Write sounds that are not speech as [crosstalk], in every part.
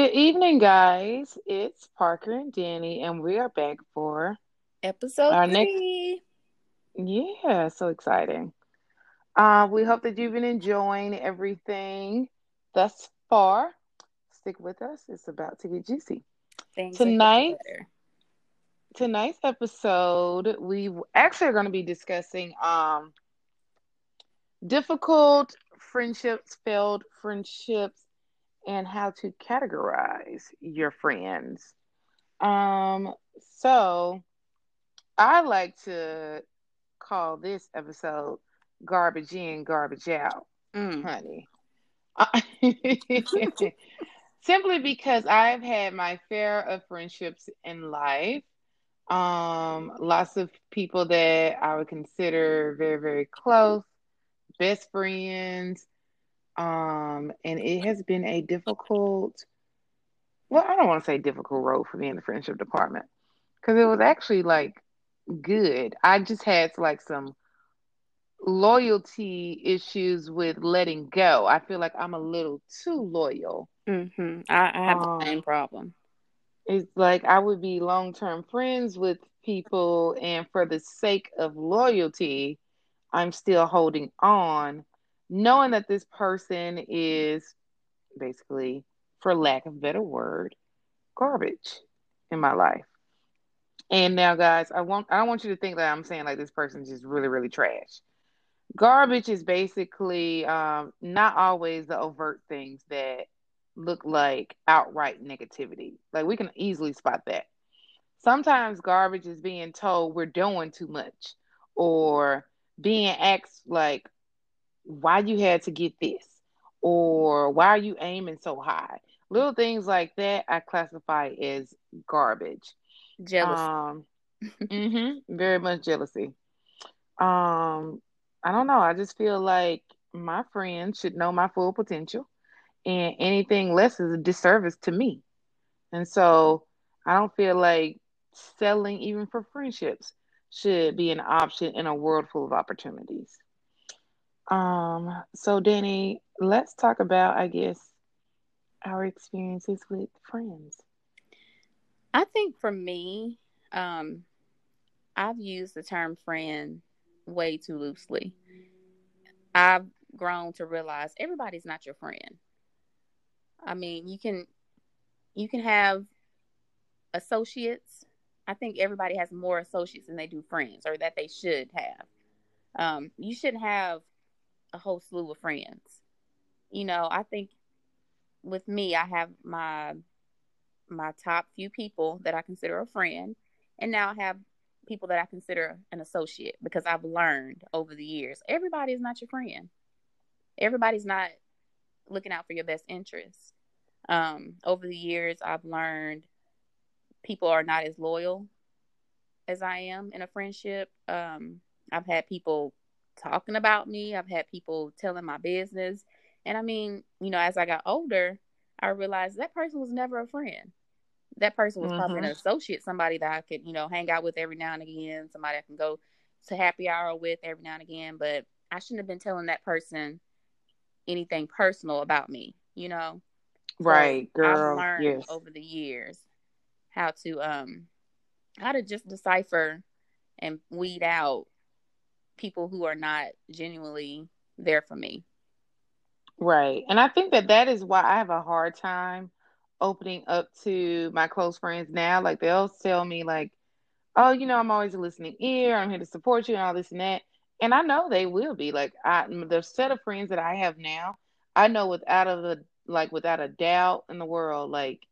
Good evening, guys. It's Parker and Danny, and we are back for episode our three. next. Yeah, so exciting. Uh, we hope that you've been enjoying everything thus far. Stick with us; it's about to get juicy. Things tonight. Tonight's episode, we actually are going to be discussing um difficult friendships, failed friendships, and how to categorize your friends. Um, so I like to call this episode garbage in, garbage out, mm. honey. [laughs] Simply because I've had my fair of friendships in life. Um, lots of people that I would consider very, very close, best friends, um, and it has been a difficult, well, I don't want to say difficult road for me in the friendship department because it was actually like good. I just had like some loyalty issues with letting go. I feel like I'm a little too loyal. Mm-hmm. I, I have um, the same problem. It's like I would be long term friends with people, and for the sake of loyalty, I'm still holding on knowing that this person is basically, for lack of better word, garbage in my life. And now, guys, I want I don't want you to think that I'm saying like this person's just really, really trash. Garbage is basically um, not always the overt things that look like outright negativity. Like we can easily spot that. Sometimes garbage is being told we're doing too much or being asked like why you had to get this? Or why are you aiming so high? Little things like that i classify as garbage. Jealousy. Um, [laughs] mm-hmm, very much jealousy. Um i don't know. I just feel like my friends should know my full potential and anything less is a disservice to me. And so i don't feel like selling even for friendships should be an option in a world full of opportunities um, so Danny, let's talk about, I guess, our experiences with friends. I think for me, um, I've used the term friend way too loosely. I've grown to realize everybody's not your friend. I mean, you can you can have associates. I think everybody has more associates than they do friends, or that they should have. Um, you shouldn't have a whole slew of friends. You know, I think with me, I have my my top few people that I consider a friend, and now I have people that I consider an associate because I've learned over the years everybody is not your friend. Everybody's not looking out for your best interests. Um, over the years, I've learned people are not as loyal as I am in a friendship. Um, I've had people talking about me. I've had people telling my business. And I mean, you know, as I got older, I realized that person was never a friend. That person was mm-hmm. probably an mm-hmm. associate, somebody that I could, you know, hang out with every now and again, somebody I can go to happy hour with every now and again. But I shouldn't have been telling that person anything personal about me, you know? Right, so girl. I've learned yes. over the years how to um how to just decipher and weed out people who are not genuinely there for me. Right. And I think that that is why I have a hard time opening up to my close friends now. Like they'll tell me like, "Oh, you know, I'm always a listening ear. I'm here to support you and all this and that." And I know they will be. Like I the set of friends that I have now, I know without a the like without a doubt in the world like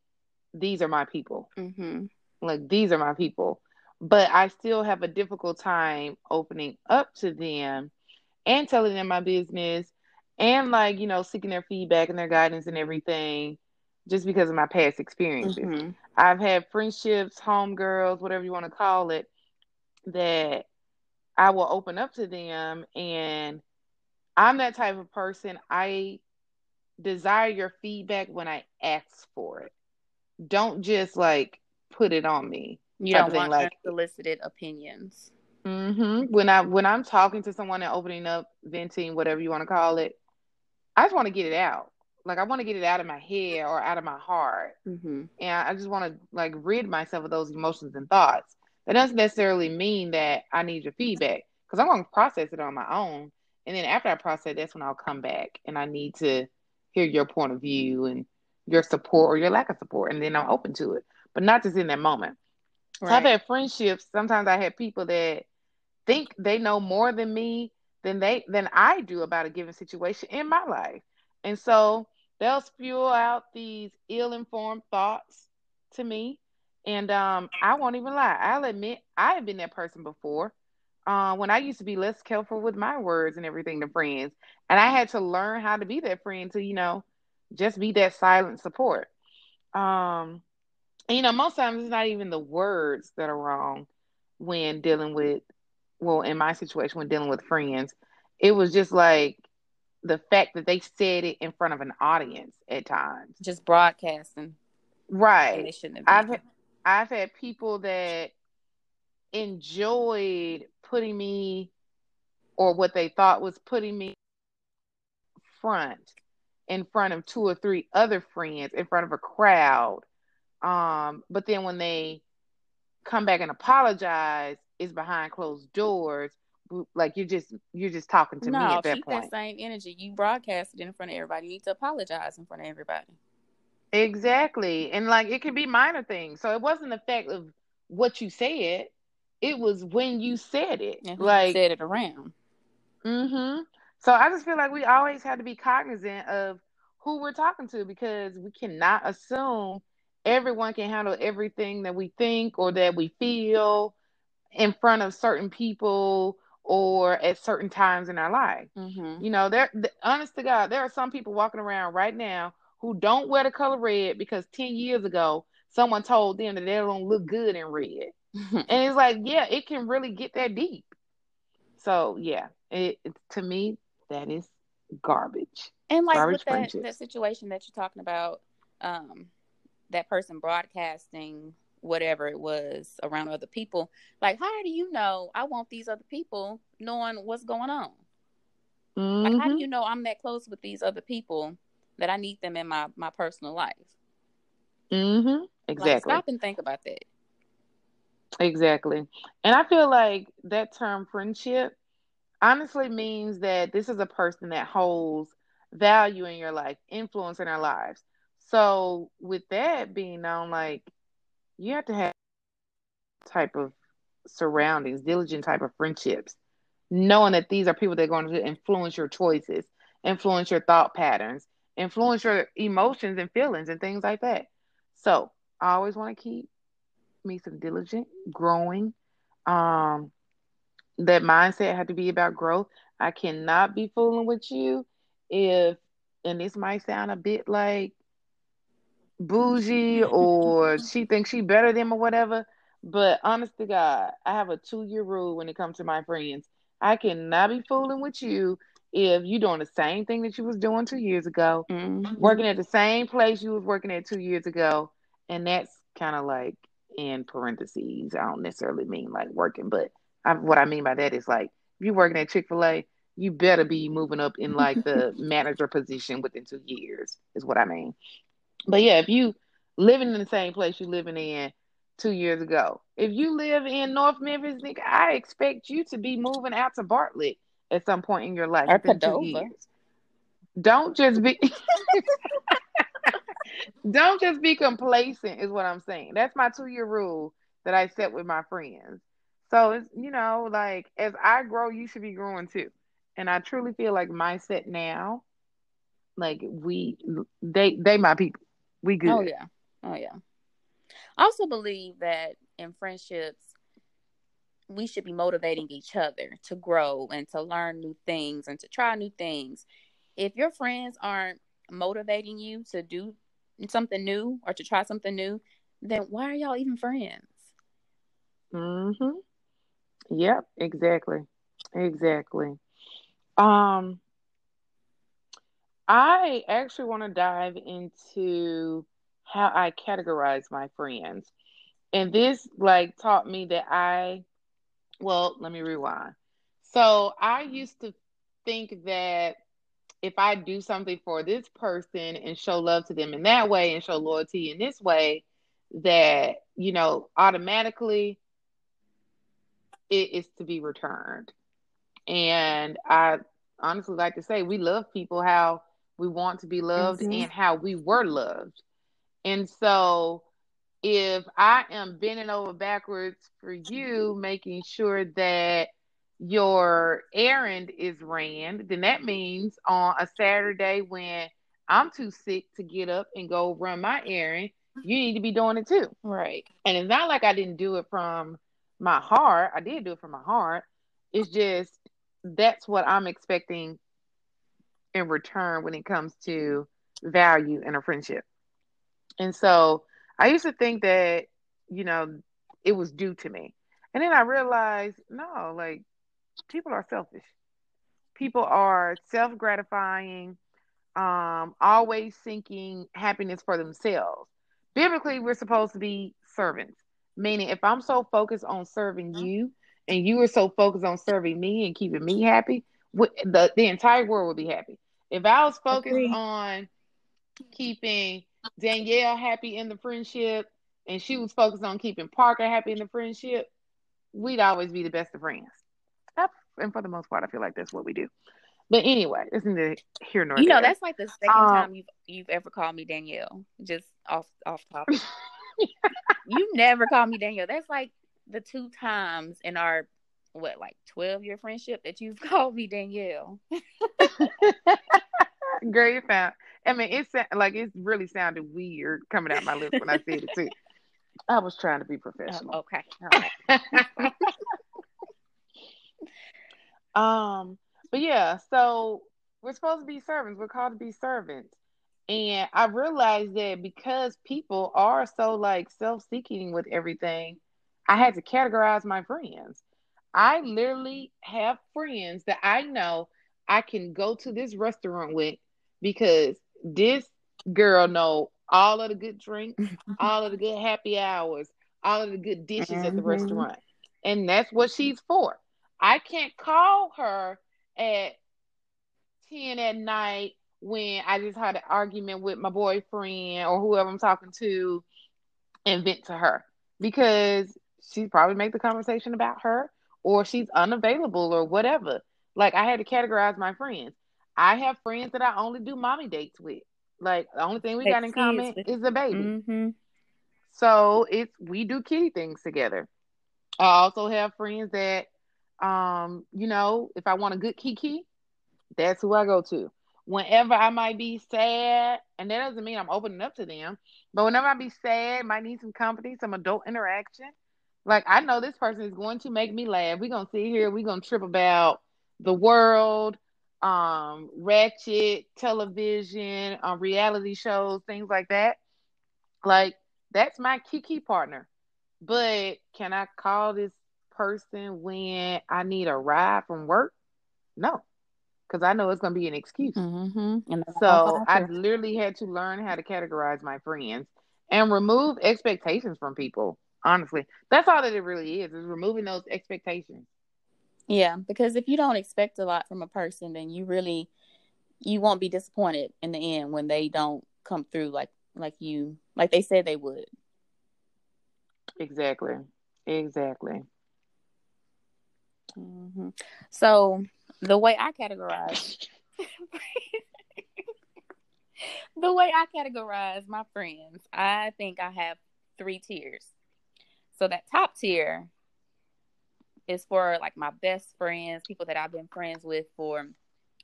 these are my people. hmm Like these are my people but I still have a difficult time opening up to them and telling them my business and like, you know, seeking their feedback and their guidance and everything just because of my past experiences. Mm-hmm. I've had friendships, homegirls, whatever you want to call it, that I will open up to them and I'm that type of person. I desire your feedback when I ask for it. Don't just like put it on me. You don't want like unsolicited opinions. Mm-hmm. When I when I'm talking to someone and opening up, venting, whatever you want to call it, I just want to get it out. like I want to get it out of my head or out of my heart, Mm-hmm. and I just want to like rid myself of those emotions and thoughts. That doesn't necessarily mean that I need your feedback because I'm going to process it on my own, and then after I process, that's when I'll come back and I need to hear your point of view and your support or your lack of support, and then I'm open to it, but not just in that moment. So I've Right. had friendships. Sometimes I had people that think they know more than me than they than I do about a given situation in my life. And so they'll spew out these ill-informed thoughts to me. And um, I won't even lie. I'll admit I have been that person before. Uh, when I used to be less careful with my words and everything to friends. And I had to learn how to be that friend to, you know, just be that silent support. Um, you know, most times it's not even the words that are wrong when dealing with, well, in my situation, when dealing with friends, it was just like the fact that they said it in front of an audience at times. Just broadcasting, Right. they shouldn't have. I've. I've had people that enjoyed putting me or what they thought was putting me front in front of two or three other friends in front of a crowd um but then when they come back and apologize it's behind closed doors like you're just you're just talking to me no, at that keep point that same energy. You broadcast it in front of everybody. You need to apologize in front of everybody. exactly and like it could be minor things so it wasn't the fact of what you said it was when you said it And like said it around. Mm-hmm. So I just feel like we always have to be cognizant of who we're talking to because we cannot assume everyone can handle everything that we think or that we feel in front of certain people or at certain times in our life. Mm-hmm. You know, there th- honest to God, there are some people walking around right now who don't wear the color red because 10 years ago someone told them that they don't look good in red. [laughs] And it's like, yeah, it can really get that deep. So yeah, it, it to me that is garbage. And like Garbage with that, that situation that you're talking about, um, that person broadcasting whatever it was around other people, like how do you know I want these other people knowing what's going on? Like how do you know I'm that close with these other people that I need them in my my personal life? Mhm. Like Exactly. stop and think about that. Exactly. And I feel like that term friendship honestly means that this is a person that holds value in your life, influence in our lives. So with that being known, like you have to have type of surroundings, diligent type of friendships, knowing that these are people that are going to influence your choices, influence your thought patterns, influence your emotions and feelings and things like that. So I always want to keep me some diligent, growing. Um, that mindset had to be about growth. I cannot be fooling with you if, and this might sound a bit like bougie or she thinks she better than or whatever. But honest to God, I have a two year rule when it comes to my friends. I cannot be fooling with you if you're doing the same thing that you was doing two years ago, Mm-hmm. working at the same place you was working at two years ago, and that's kind of like in parentheses. I don't necessarily mean like working, but I, what I mean by that is like if you're working at Chick Fil A, you better be moving up in like the [laughs] manager position within two years. Is what I mean. But yeah, if you living in the same place you living in two years ago, if you live in North Memphis, nigga, I expect you to be moving out to Bartlett at some point in your life Or Cordova. Don't just be [laughs] don't just be complacent is what I'm saying. That's my two year rule that I set with my friends. So it's you know, like as I grow, you should be growing too. And I truly feel like my set now, like we they they my people. We good. Oh yeah. Oh yeah. I also believe that in friendships we should be motivating each other to grow and to learn new things and to try new things. If your friends aren't motivating you to do something new or to try something new, then why are y'all even friends? Mm-hmm. Yep, exactly. Exactly. Um I actually want to dive into how I categorize my friends. And this like taught me that I well, let me rewind. So I mm-hmm. used to think that if I do something for this person and show love to them in that way and show loyalty in this way, that, you know, automatically it is to be returned. And I honestly like to say we love people how we want to be loved mm-hmm. and how we were loved. And so if I am bending over backwards for you, making sure that your errand is ran, then that means on a Saturday when I'm too sick to get up and go run my errand, you need to be doing it too. Right. And it's not like I didn't do it from my heart. I did do it from my heart. It's just that's what I'm expecting in return when it comes to value in a friendship. And so I used to think that, you know, it was due to me. And then I realized, no, like people are selfish. People are self gratifying, um, always seeking happiness for themselves. Biblically, we're supposed to be servants, meaning if I'm so focused on serving you and you are so focused on serving me and keeping me happy, the, the entire world will be happy. If I was focused Agreed. on keeping Danielle happy in the friendship and she was focused on keeping Parker happy in the friendship, we'd always be the best of friends and for the most part, I feel like that's what we do. But anyway, it's neither here nor you there. know that's like the second um, time you've you've ever called me Danielle. Just off off topic. you never called me Danielle. That's like the two times in our what like twelve year friendship that you've [laughs] called me Danielle. [laughs] Girl, found. I mean, it's like it really sounded weird coming out my lips when I said it too. I was trying to be professional. Oh, okay. Right. [laughs] Um, but yeah, so we're supposed to be servants. We're called to be servants. And I realized that because people are so like self-seeking with everything, I had to categorize my friends. I literally have friends that I know I can go to this restaurant with because this girl know all of the good drinks, [laughs] all of the good happy hours, all of the good dishes mm-hmm. at the mm-hmm. restaurant. And that's what she's for. I can't call her at 10 at night when I just had an argument with my boyfriend or whoever I'm talking to and vent to her because she's probably make the conversation about her or she's unavailable or whatever. Like I had to categorize my friends. I have friends that I only do mommy dates with. Like the only thing we got in common is a baby. Mm-hmm. So it's we do kitty things together. I also have friends that um, you know, if I want a good kiki, that's who I go to. Whenever I might be sad, and that doesn't mean I'm opening up to them, but whenever I be sad, might need some company, some adult interaction. Like I know this person is going to make me laugh. We're gonna sit here, we're gonna trip about the world, um, ratchet television, um, reality shows, things like that. Like that's my kiki partner. But can I call this person when I need a ride from work? No, because I know it's going to be an excuse. Mm-hmm. So I literally had to learn how to categorize my friends and remove expectations from people. Honestly, that's all that it really is: is removing those expectations. Yeah, because if you don't expect a lot from a person, then you really you won't be disappointed in the end when they don't come through like like you like they said they would. Exactly. Exactly. Mm-hmm. So the way I categorize, [laughs] the way I categorize my friends, I think I have three tiers. So that top tier is for like my best friends, people that I've been friends with for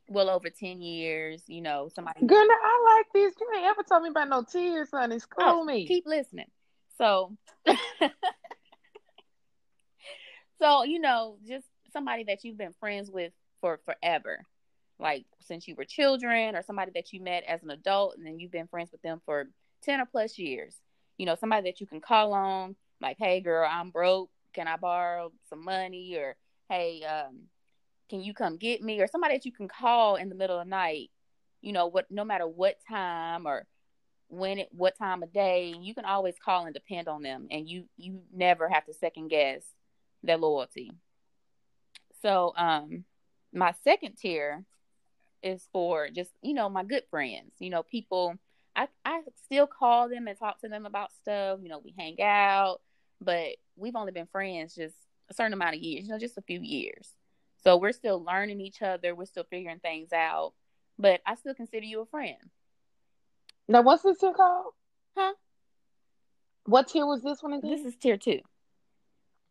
well over 10 years, you know, somebody. Good, I like this. You ain't ever told me about no tears, honey. School oh, me. Keep listening. So, [laughs] so, you know, just somebody that you've been friends with for forever, like since you were children, or somebody that you met as an adult and then you've been friends with them for 10 or plus years. You know, somebody that you can call on, like, hey, girl, I'm broke. Can I borrow some money? Or, hey, um, can you come get me? Or somebody that you can call in the middle of the night, you know, what no matter what time or when it what time of day, you can always call and depend on them and you you never have to second guess their loyalty. So, um, my second tier is for just you know my good friends. You know, people. I I still call them and talk to them about stuff. You know, we hang out, but we've only been friends just a certain amount of years. You know, just a few years. So we're still learning each other. We're still figuring things out. But I still consider you a friend. Now, what's this tier called? Huh? What tier was this one again? This is tier two.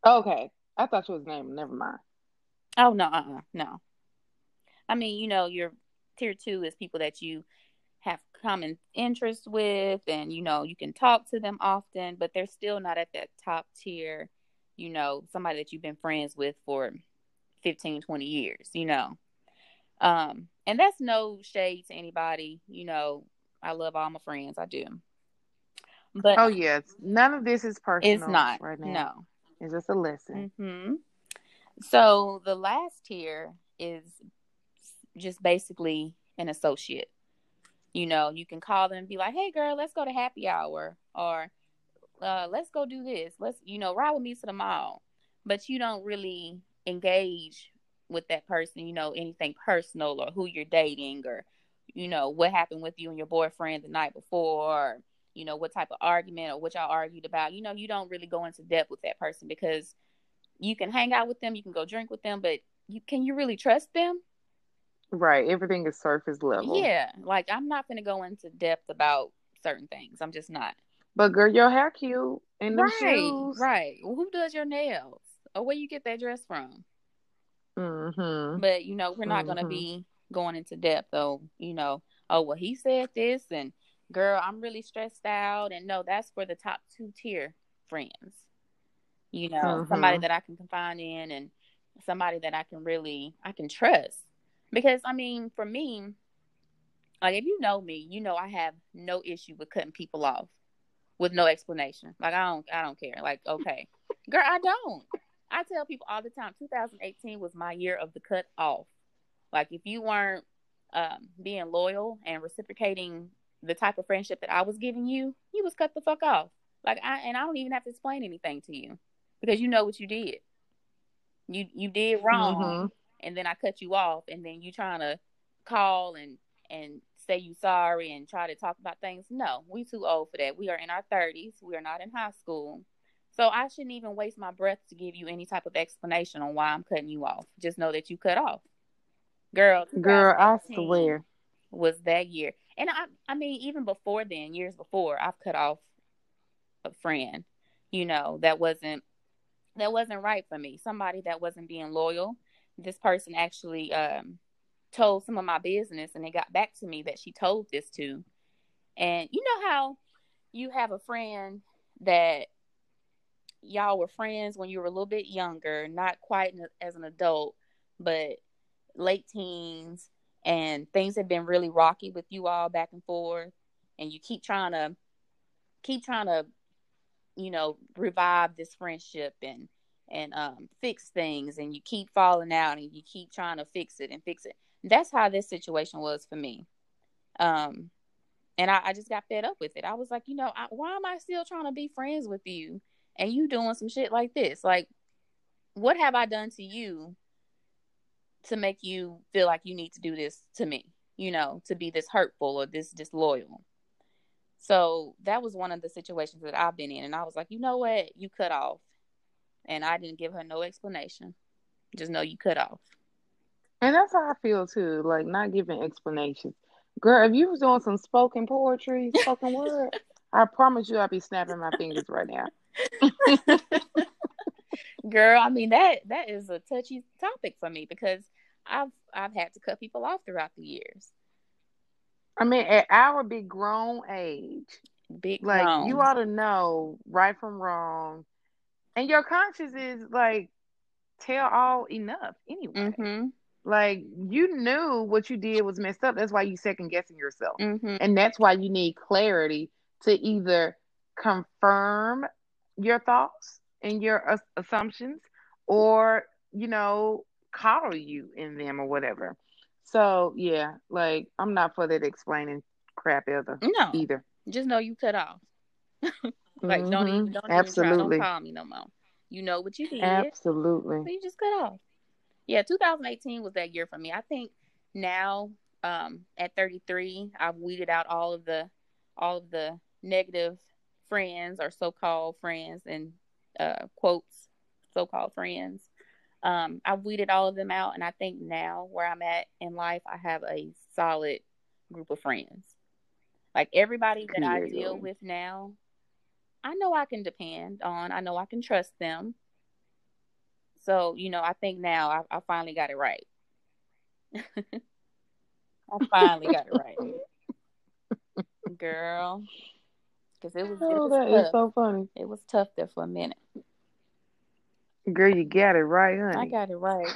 Okay. I thought you was name. Never mind. Oh no, uh-uh, no. I mean, you know, your tier two is people that you common interests with and you know you can talk to them often but they're still not at that top tier you know somebody that you've been friends with for 15 20 years you know. Um and that's no shade to anybody you know. I love all my friends i do. But oh yes. None of this is personal it's not. right now. No. It's just a lesson. Hmm so the last tier is just basically an associate you know you can call them and be like hey girl let's go to happy hour or uh, let's go do this. Let's you know ride with me to the mall. But you don't really engage with that person you know anything personal or who you're dating or you know what happened with you and your boyfriend the night before or, you know what type of argument or what y'all argued about. You know you don't really go into depth with that person because you can hang out with them you can go drink with them but you can you really trust them right everything is surface level. Yeah like i'm not going to go into depth about certain things i'm just not. But girl your hair cute and the right shoes. right. Well, who does your nails? Or where you get that dress from? Mm-hmm. but you know we're not going to Mhm. be going into depth though you know. Oh well he said this and girl i'm really stressed out and no that's for the top two tier friends. You know somebody Mhm. that i can confide in and somebody that i can really i can trust because i mean for me like if you know me you know i have no issue with cutting people off with no explanation. Like i don't i don't care. Like [laughs] okay. Girl i don't. I tell people all the time 2018 was my year of the cut off. Like if you weren't um, being loyal and reciprocating the type of friendship that i was giving you you was cut the fuck off. Like i and i don't even have to explain anything to you because you know what you did. You you did wrong. Mhm. And then I cut you off, and then you trying to call and and say you sorry and try to talk about things. No, we too old for that. We are in our thirties. We are not in high school. So I shouldn't even waste my breath to give you any type of explanation on why I'm cutting you off. Just know that you cut off. Girl, girl i swear was that year. And I I mean even before then, years before, I've cut off a friend, you know, that wasn't that wasn't right for me. Somebody that wasn't being loyal. This person actually um told some of my business and they got back to me that she told this to. And you know how you have a friend that y'all were friends when you were a little bit younger, not quite as an adult, but late teens, and things have been really rocky with you all back and forth, and you keep trying to keep trying to, you know, revive this friendship and and um, fix things, and you keep falling out, and you keep trying to fix it and fix it. That's how this situation was for me. Um, and I, I just got fed up with it. I was like, you know, I, why am I still trying to be friends with you, and you doing some shit like this? Like, what have I done to you to make you feel like you need to do this to me? You know, to be this hurtful or this disloyal. So that was one of the situations that I've been in, and I was like, you know what, you cut off, and I didn't give her no explanation. Just know you cut off. And that's how I feel too, like not giving explanations. Girl, if you was doing some spoken poetry, spoken [laughs] word, I promise you I'd be snapping my fingers right now. [laughs] Girl, I mean that that is a touchy topic for me because I've I've had to cut people off throughout the years. I mean, at our big grown age, Big like grown. you ought to know right from wrong. And your conscience is like tell all enough anyway. Mhm. Like you knew what you did was messed up. That's why you second guessing yourself. Mhm. And that's why you need clarity to either confirm your thoughts and your as- assumptions or, you know, coddle you in them or whatever. So, yeah, like I'm not for that explaining crap either. No. Either. Just know you cut off. [laughs] Like don't even don't even try. Absolutely. Don't call me no more. You know what you did. So Absolutely. you just cut off. Yeah, 2018 was that year for me. I think now um, at 33, I've weeded out all of the all of the negative friends or so-called friends and uh, quotes so-called friends. Um, I've weeded all of them out, and I think now where I'm at in life, I have a solid group of friends. Like everybody that I deal with now, I know I can depend on. I know I can trust them. So you know, I think now I, I finally got it right. [laughs] I finally got it right, [laughs] girl. Because it was. Oh, it was that tough. is so funny. It was tough there for a minute. Girl, you got it right, honey. I got it right.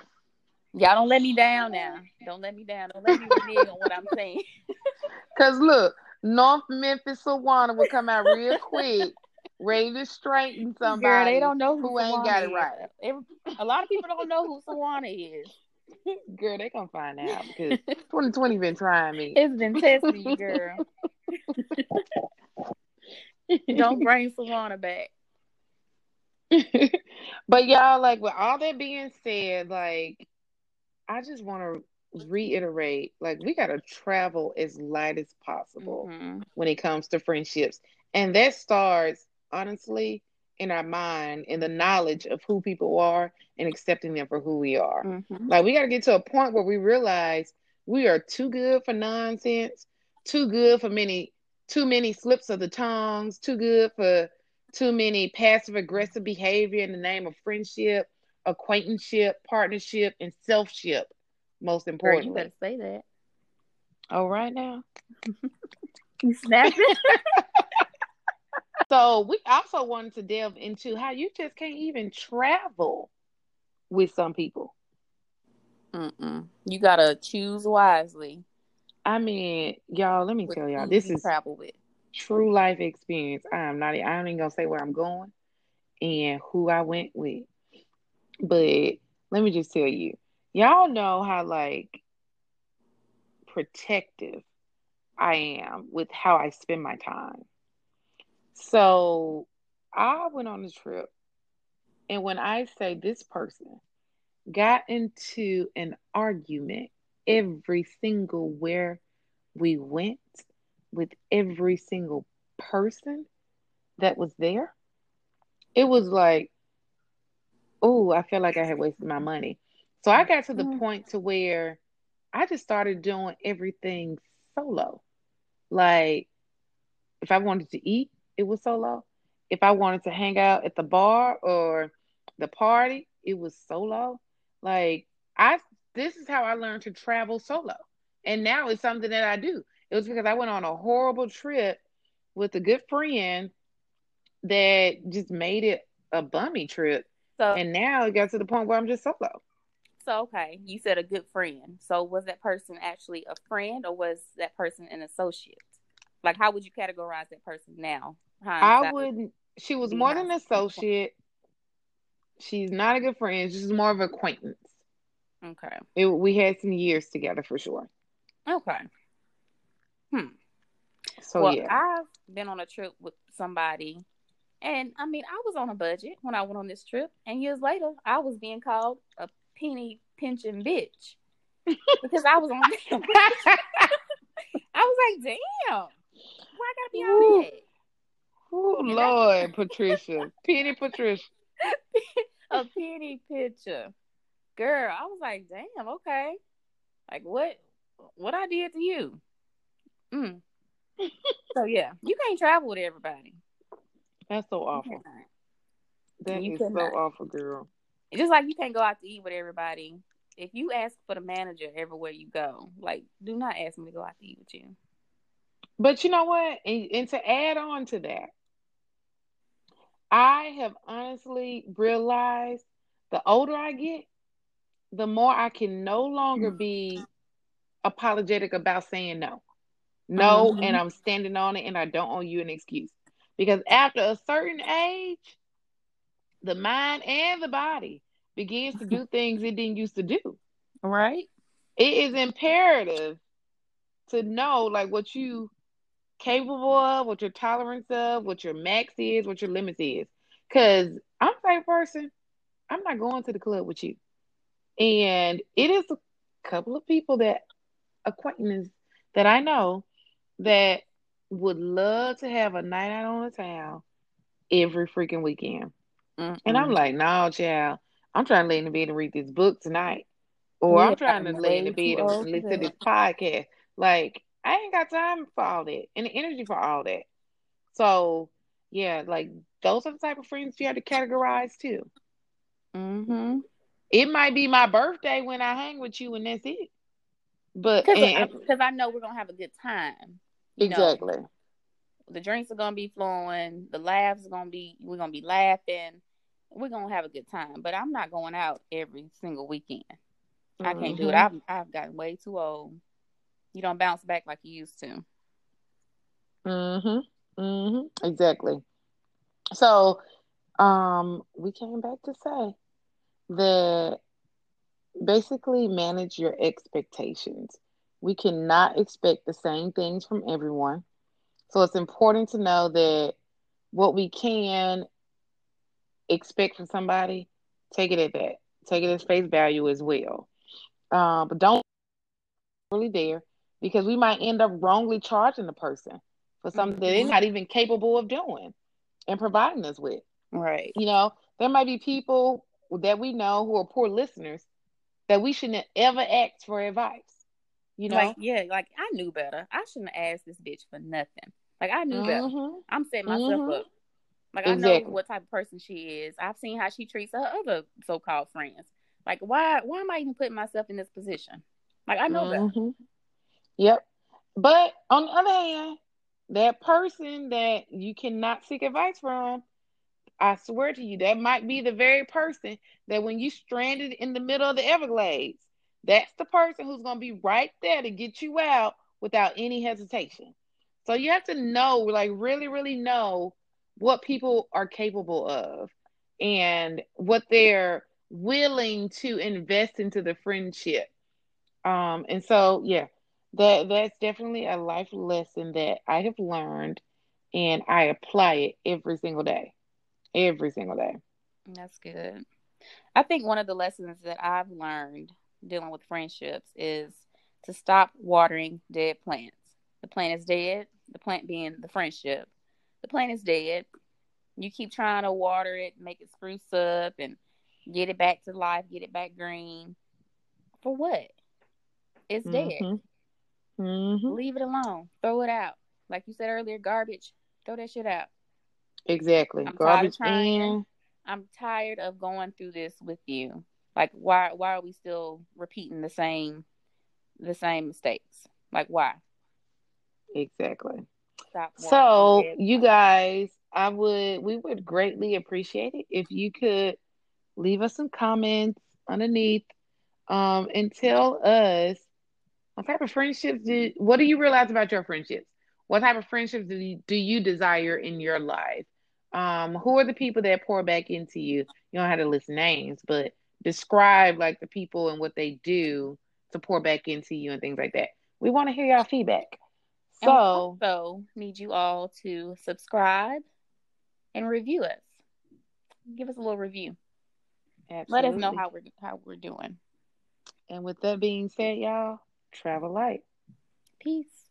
Y'all don't let me down now. Don't let me down. Don't let me renege on what I'm saying. [laughs] Cause look, North Memphis Sawana will come out real quick, ready to straighten somebody. Girl, they don't know who, who ain't got it right. Every- a lot of people don't know who Sawana is. [laughs] Girl, they gonna find out because [laughs] 2020 been trying me. It's been testing you, girl. [laughs] Don't bring Sawana back. but y'all, like with all that being said, like I just want to reiterate, like we gotta travel as light as possible Mhm. when it comes to friendships, and that starts honestly in our mind, in the knowledge of who people are, and accepting them for who we are. Mhm. Like we got to get to a point where we realize we are too good for nonsense, too good for many, too many slips of the tongues, too good for too many passive aggressive behavior in the name of friendship, acquaintanceship, partnership, and selfship. Most Girl, you importantly. better say that. Oh, right now. [laughs] You snapped it. [laughs] So we also wanted to delve into how you just can't even travel with some people. Mm-mm. You gotta choose wisely. I mean, y'all, let me tell y'all, this is travel with. true life experience. I am not. I ain't even gonna say where I'm going and who I went with. But let me just tell you, y'all know how like protective I am with how I spend my time. So I went on a trip, and when I say this person got into an argument every single where we went with every single person that was there, it was like, oh, I felt like I had wasted my money. So I got to the Mm. point to where I just started doing everything solo. Like if I wanted to eat, it was solo. If I wanted to hang out at the bar or the party, it was solo. Like I this is how I learned to travel solo. And now it's something that I do. It was because I went on a horrible trip with a good friend that just made it a bummy trip. So, And now it got to the point where I'm just solo. so okay, you said a good friend. So, was that person actually a friend, or was that person an associate? Like, how would you categorize that person now? I wouldn't she was more than an associate. She's not a good friend, she's more of an acquaintance. Okay. It, we had some years together for sure. Okay. Hmm. So well, yeah. I've been on a trip with somebody, and I mean, I was on a budget when I went on this trip, and years later, I was being called a penny pinching bitch [laughs] because I was on. Budget. [laughs] I was like, damn, why I gotta be all that? Oh Lord, [laughs] Patricia. Penny Patricia. [laughs] a penny picture, girl. I was like, damn, okay, like what? What I did to you? Mm. [laughs] so yeah, you can't travel with everybody. That's so awful. That You is so awful, girl. Just like you can't go out to eat with everybody. If you ask for the manager everywhere you go, like do not ask me to go out to eat with you. But you know what? And, and to add on to that, I have honestly realized the older I get, the more I can no longer be apologetic about saying no. No, Mhm. and I'm standing on it and I don't owe you an excuse. Because after a certain age, the mind and the body begins to do [laughs] things it didn't used to do. Right? It is imperative to know like what you capable of, what your tolerance of, what your max is, what your limits is. Cause I'm the type person, I'm not going to the club with you. And it is a couple of people that acquaintances that I know that would love to have a night out on the town every freaking weekend. Mm-mm. And I'm like, no, child. I'm trying to lay in the bed and read this book tonight. Or yeah, I'm trying to lay in the bed and listen to this podcast. Like, I ain't got time for all that and the energy for all that. So, yeah, like those are the type of friends you have to categorize too. Mm-hmm. It might be my birthday when I hang with you, and that's it. But because I, I, know we're gonna have a good time. Exactly. Know, the drinks are gonna be flowing. The laughs are gonna be. We're gonna be laughing. We're gonna have a good time. But I'm not going out every single weekend. Mm-hmm. I can't do it. Mm-hmm. I've I've gotten way too old. You don't bounce back like you used to. Mhm. Mhm. Exactly. So, um, we came back to say that basically manage your expectations. We cannot expect the same things from everyone. So it's important to know that what we can expect from somebody, take it at that. Take it as face value as well. Uh, but don't really there because we might end up wrongly charging the person for something mm-hmm. that they're not even capable of doing and providing us with. Right. You know, there might be people that we know who are poor listeners that we shouldn't ever ask for advice. You know? Like, yeah, like I knew better. I shouldn't have asked this bitch for nothing. Like I knew mm-hmm. better. I'm setting myself mm-hmm. up. Like exactly. I know what type of person she is. I've seen how she treats her other so called friends. Like why why am I even putting myself in this position? Like I know mm-hmm. better. Yep. But on the other hand, that person that you cannot seek advice from, I swear to you, that might be the very person that when you stranded in the middle of the Everglades, that's the person who's going to be right there to get you out without any hesitation. So you have to know, like, really, really know what people are capable of and what they're willing to invest into the friendship. Um, and so, yeah, that that's definitely a life lesson that I have learned, and I apply it every single day, every single day. That's good. I think one of the lessons that I've learned dealing with friendships is to stop watering dead plants. The plant is dead. The plant being the friendship. The plant is dead. You keep trying to water it, make it spruce up, and get it back to life, get it back green. For what? It's dead. Mm-hmm. Mm-hmm. Leave it alone. Throw it out. Like you said earlier, garbage. Throw that shit out. Exactly. I'm garbage in. I'm tired of going through this with you. Like why why are we still repeating the same the same mistakes? Like why? Exactly. so you guys, I would we would greatly appreciate it if you could leave us some comments underneath um and tell us what type of friendships do what do you realize about your friendships? What type of friendships do you, do you desire in your life? Um, who are the people that pour back into you? You don't have to list names, but describe like the people and what they do to pour back into you and things like that. We want to hear y'all feedback. So, so need you all to subscribe and review us. Give us a little review. Absolutely. Let us know how we're how we're doing. And with that being said, y'all, travel light. Peace.